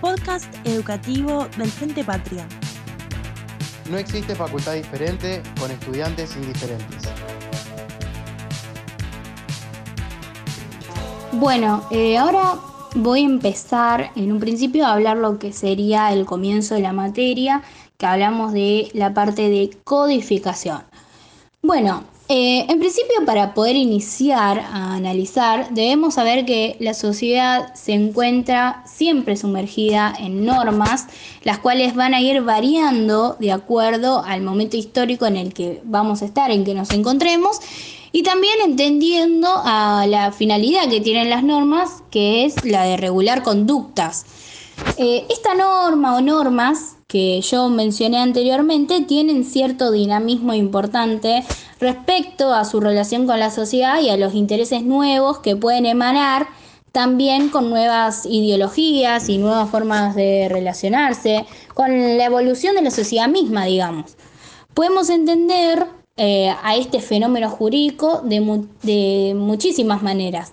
Podcast educativo del Frente Patria. No existe facultad diferente con estudiantes indiferentes. Bueno, eh, ahora voy a empezar en un principio a hablar lo que sería el comienzo de la materia, que hablamos de la parte de codificación. Bueno, eh, en principio para poder iniciar a analizar debemos saber que la sociedad se encuentra siempre sumergida en normas, las cuales van a ir variando de acuerdo al momento histórico en el que vamos a estar, en que nos encontremos, y también entendiendo a la finalidad que tienen las normas, que es la de regular conductas. Eh, esta norma o normas que yo mencioné anteriormente tienen cierto dinamismo importante respecto a su relación con la sociedad y a los intereses nuevos que pueden emanar también con nuevas ideologías y nuevas formas de relacionarse, con la evolución de la sociedad misma, digamos. Podemos entender eh, a este fenómeno jurídico de, de muchísimas maneras.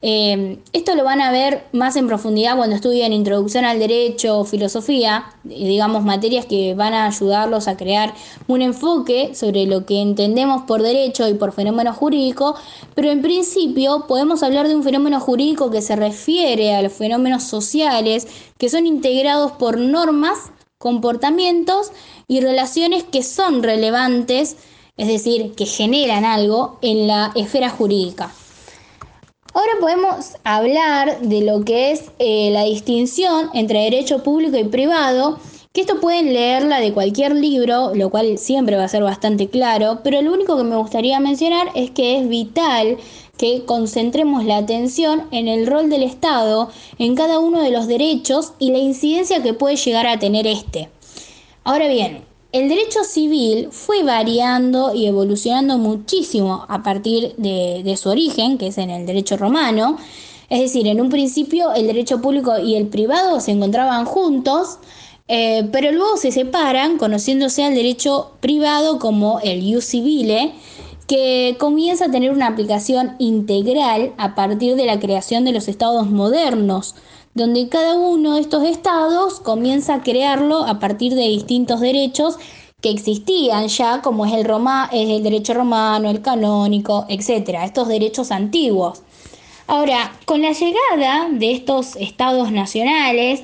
Eh, esto lo van a ver más en profundidad cuando estudien Introducción al Derecho o Filosofía, digamos materias que van a ayudarlos a crear un enfoque sobre lo que entendemos por derecho y por fenómeno jurídico, pero en principio podemos hablar de un fenómeno jurídico que se refiere a los fenómenos sociales que son integrados por normas, comportamientos y relaciones que son relevantes, es decir, que generan algo en la esfera jurídica. Ahora podemos hablar de lo que es eh, la distinción entre derecho público y privado, que esto pueden leerla de cualquier libro, lo cual siempre va a ser bastante claro, pero lo único que me gustaría mencionar es que es vital que concentremos la atención en el rol del Estado en cada uno de los derechos y la incidencia que puede llegar a tener este. Ahora bien, el derecho civil fue variando y evolucionando muchísimo a partir de, su origen, que es en el derecho romano. Es decir, en un principio el derecho público y el privado se encontraban juntos, eh, pero luego se separan, conociéndose al derecho privado como el ius civile, que comienza a tener una aplicación integral a partir de la creación de los estados modernos, donde cada uno de estos estados comienza a crearlo a partir de distintos derechos que existían ya, como es el, Roma, es el derecho romano, el canónico, etc., estos derechos antiguos. Ahora, con la llegada de estos estados nacionales,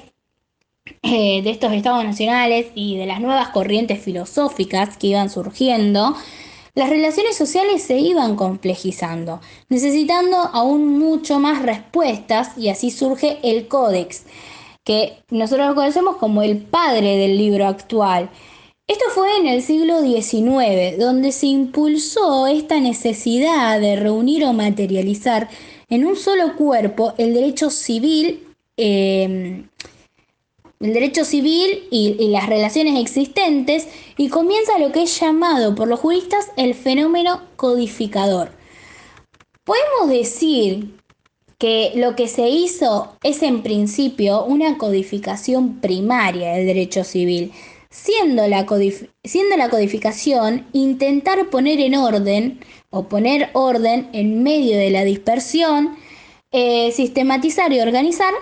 eh, de estos estados nacionales y de las nuevas corrientes filosóficas que iban surgiendo, las relaciones sociales se iban complejizando, necesitando aún mucho más respuestas y así surge el códex, que nosotros lo conocemos como el padre del libro actual. Esto fue en el siglo XIX, donde se impulsó esta necesidad de reunir o materializar en un solo cuerpo el derecho civil, eh, el derecho civil y, las relaciones existentes y comienza lo que es llamado por los juristas el fenómeno codificador. Podemos decir que lo que se hizo es en principio una codificación primaria del derecho civil, siendo la, siendo la codificación intentar poner en orden o poner orden en medio de la dispersión, eh, sistematizar y organizar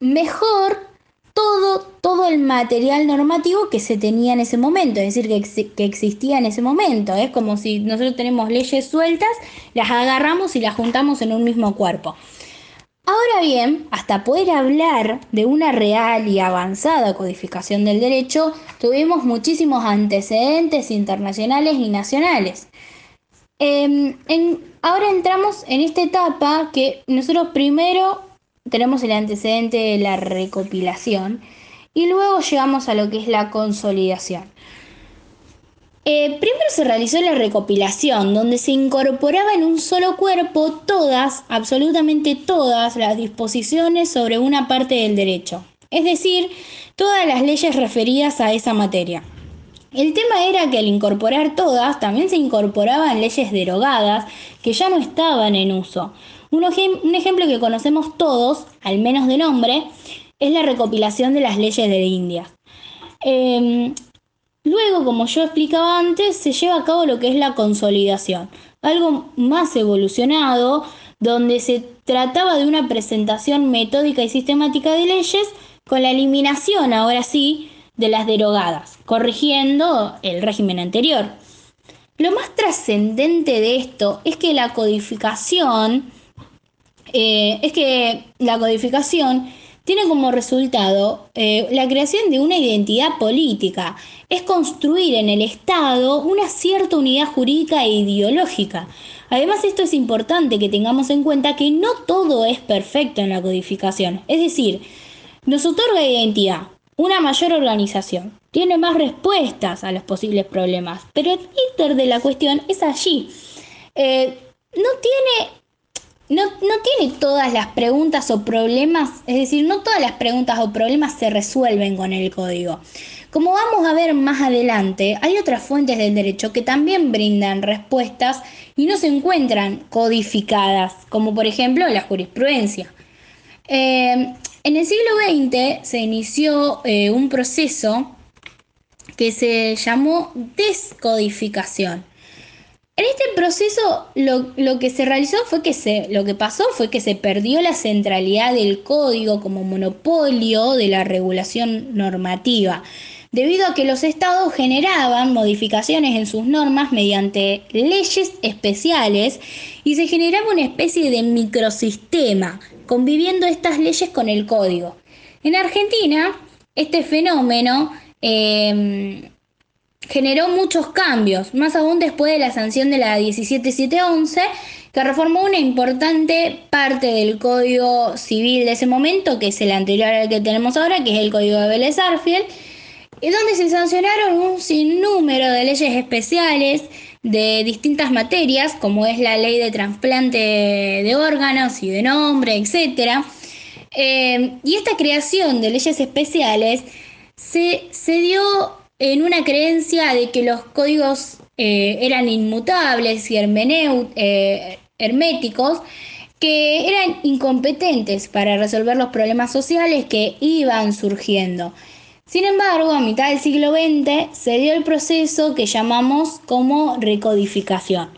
mejor todo, todo el material normativo que se tenía en ese momento, es decir, que, que, existía en ese momento. Es como si nosotros tenemos leyes sueltas, las agarramos y las juntamos en un mismo cuerpo. Ahora bien, hasta poder hablar de una real y avanzada codificación del derecho, tuvimos muchísimos antecedentes internacionales y nacionales. Em, ahora entramos en esta etapa que nosotros primero tenemos el antecedente de la recopilación y luego llegamos a lo que es la consolidación. Eh, primero se realizó la recopilación, donde se incorporaba en un solo cuerpo todas, absolutamente todas, las disposiciones sobre una parte del derecho, es decir, todas las leyes referidas a esa materia. El tema era que al incorporar todas, también se incorporaban leyes derogadas que ya no estaban en uso, un, ejemplo que conocemos todos, al menos de nombre, es la recopilación de las leyes de India. Em, luego, como yo explicaba antes, se lleva a cabo lo que es la consolidación, algo más evolucionado, donde se trataba de una presentación metódica y sistemática de leyes con la eliminación, ahora sí, de las derogadas, corrigiendo el régimen anterior. Lo más trascendente de esto es que la codificación, eh, es que la codificación tiene como resultado eh, la creación de una identidad política, es construir en el Estado una cierta unidad jurídica e ideológica. Además, esto es importante que tengamos en cuenta que no todo es perfecto en la codificación, es decir, nos otorga identidad, una mayor organización, tiene más respuestas a los posibles problemas, pero el inter de la cuestión es allí. Eh, no tiene no, no, tiene todas las preguntas o problemas, es decir, no todas las preguntas o problemas se resuelven con el código. Como vamos a ver más adelante, hay otras fuentes del derecho que también brindan respuestas y no se encuentran codificadas, como por ejemplo la jurisprudencia. Eh, en el siglo XX se inició eh, un proceso que se llamó descodificación. En este proceso lo, que se realizó fue que se, lo que pasó fue que se perdió la centralidad del código como monopolio de la regulación normativa, debido a que los estados generaban modificaciones en sus normas mediante leyes especiales y se generaba una especie de microsistema, conviviendo estas leyes con el código. En Argentina, este fenómeno eh, generó muchos cambios, más aún después de la sanción de la 17711, que reformó una importante parte del Código Civil de ese momento, que es el anterior al que tenemos ahora, que es el Código de Vélez Arfield, y donde se sancionaron un sinnúmero de leyes especiales de distintas materias, como es la ley de trasplante de órganos y de nombre, etc. Eh, y esta creación de leyes especiales se, se dio en una creencia de que los códigos eh, eran inmutables y eh, herméticos, que eran incompetentes para resolver los problemas sociales que iban surgiendo. Sin embargo, a mitad del siglo XX se dio el proceso que llamamos como recodificación.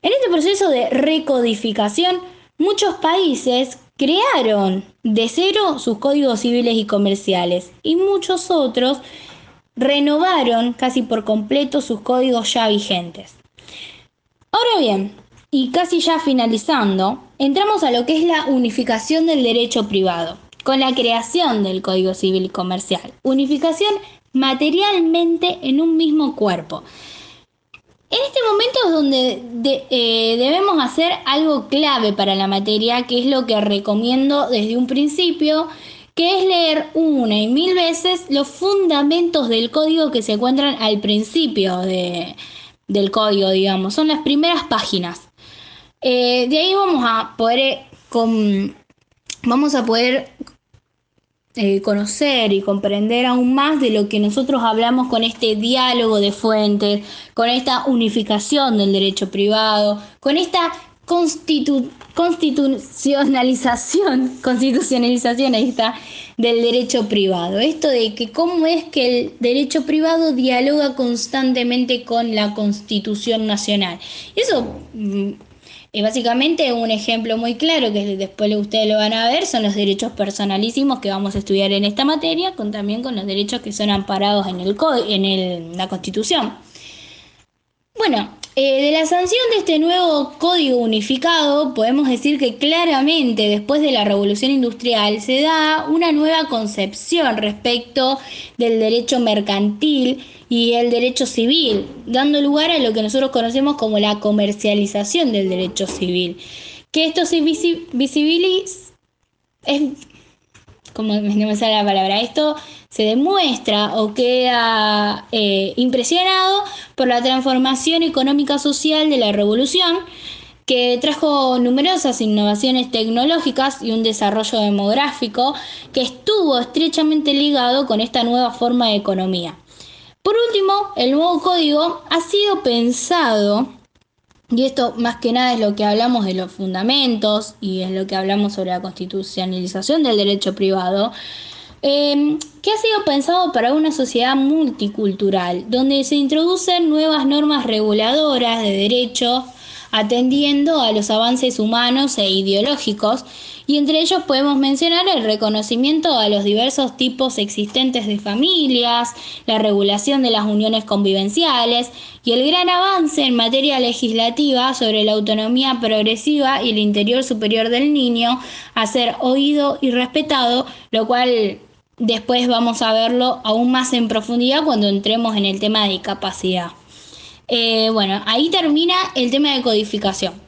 En este proceso de recodificación, muchos países crearon de cero sus códigos civiles y comerciales y muchos otros renovaron casi por completo sus códigos ya vigentes. Ahora bien, y casi ya finalizando, entramos a lo que es la unificación del derecho privado, con la creación del Código Civil y Comercial. Unificación materialmente en un mismo cuerpo. En este momento es donde eh, debemos hacer algo clave para la materia, que es lo que recomiendo desde un principio que es leer una y mil veces los fundamentos del código que se encuentran al principio del código, digamos. Son las primeras páginas. Eh, de ahí vamos a poder, vamos a poder eh, conocer y comprender aún más de lo que nosotros hablamos con este diálogo de fuentes, con esta unificación del derecho privado, con esta constitucionalización, constitucionalización ahí está, del derecho privado. Esto de que cómo es que el derecho privado dialoga constantemente con la constitución nacional. Eso mm, es básicamente un ejemplo muy claro que después ustedes lo van a ver, son los derechos personalísimos que vamos a estudiar en esta materia, con también con los derechos que son amparados en, el, en la constitución. Bueno, eh, de la sanción de este nuevo código unificado, podemos decir que claramente después de la revolución industrial se da una nueva concepción respecto del derecho mercantil y el derecho civil, dando lugar a lo que nosotros conocemos como la comercialización del derecho civil. Que esto se visibiliza, es, como me sale la palabra, esto se demuestra o queda eh, impresionado por la transformación económica social de la revolución que trajo numerosas innovaciones tecnológicas y un desarrollo demográfico que estuvo estrechamente ligado con esta nueva forma de economía. Por último, el nuevo código ha sido pensado, y esto más que nada es lo que hablamos de los fundamentos y es lo que hablamos sobre la constitucionalización del derecho privado, Em, que ha sido pensado para una sociedad multicultural, donde se introducen nuevas normas reguladoras de derechos atendiendo a los avances humanos e ideológicos, y entre ellos podemos mencionar el reconocimiento a los diversos tipos existentes de familias, la regulación de las uniones convivenciales y el gran avance en materia legislativa sobre la autonomía progresiva y el interior superior del niño a ser oído y respetado, lo cual después vamos a verlo aún más en profundidad cuando entremos en el tema de discapacidad. Eh, bueno, ahí termina el tema de codificación.